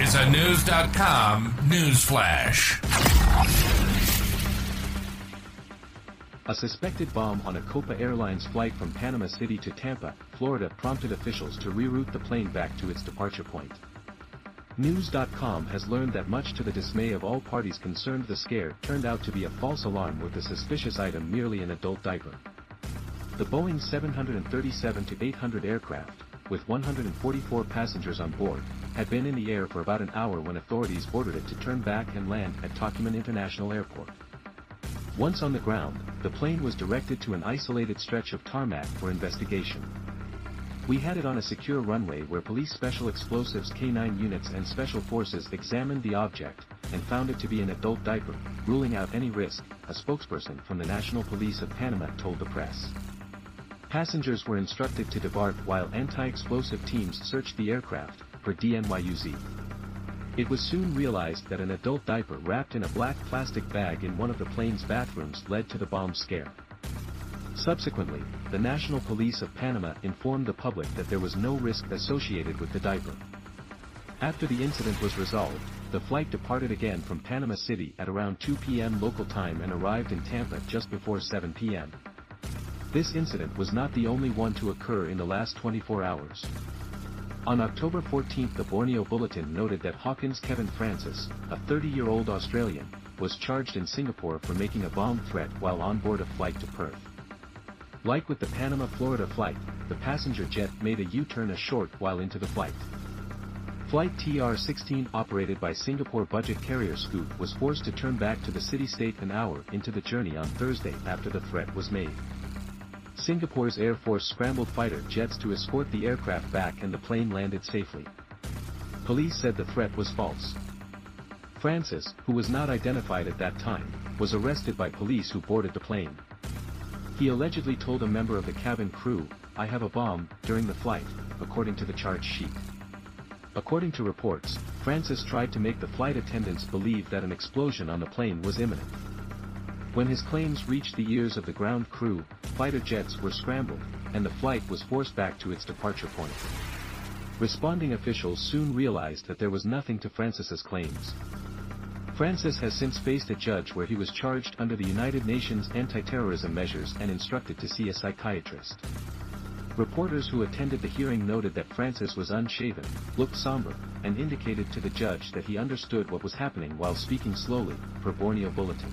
Is a News.com news flash. A suspected bomb on a Copa Airlines flight from Panama City to Tampa, Florida prompted officials to reroute the plane back to its departure point. News.com has learned that much to the dismay of all parties concerned the scare turned out to be a false alarm with the suspicious item merely an adult diaper. The Boeing 737-800 aircraft, with 144 passengers on board, had been in the air for about an hour when authorities ordered it to turn back and land at Tocumen International Airport. Once on the ground, the plane was directed to an isolated stretch of tarmac for investigation. We had it on a secure runway where police special explosives K-9 units and special forces examined the object, and found it to be an adult diaper, ruling out any risk, a spokesperson from the National Police of Panama told the press. Passengers were instructed to depart while anti-explosive teams searched the aircraft, for DNYUZ. It was soon realized that an adult diaper wrapped in a black plastic bag in one of the plane's bathrooms led to the bomb scare. Subsequently, the National Police of Panama informed the public that there was no risk associated with the diaper. After the incident was resolved, the flight departed again from Panama City at around 2 p.m. local time and arrived in Tampa just before 7 p.m. This incident was not the only one to occur in the last 24 hours. On October 14 the Borneo Bulletin noted that Hawkins Kevin Francis, a 30-year-old Australian, was charged in Singapore for making a bomb threat while on board a flight to Perth. Like with the Panama-Florida flight, the passenger jet made a U-turn a short while into the flight. Flight TR-16 operated by Singapore budget carrier Scoot was forced to turn back to the city-state an hour into the journey on Thursday after the threat was made. Singapore's Air Force scrambled fighter jets to escort the aircraft back and the plane landed safely. Police said the threat was false. Francis, who was not identified at that time, was arrested by police who boarded the plane. He allegedly told a member of the cabin crew, I have a bomb, during the flight, according to the charge sheet. According to reports, Francis tried to make the flight attendants believe that an explosion on the plane was imminent. When his claims reached the ears of the ground crew, fighter jets were scrambled, and the flight was forced back to its departure point. Responding officials soon realized that there was nothing to Francis's claims. Francis has since faced a judge where he was charged under the United Nations anti-terrorism measures and instructed to see a psychiatrist. Reporters who attended the hearing noted that Francis was unshaven, looked somber, and indicated to the judge that he understood what was happening while speaking slowly, per Borneo Bulletin.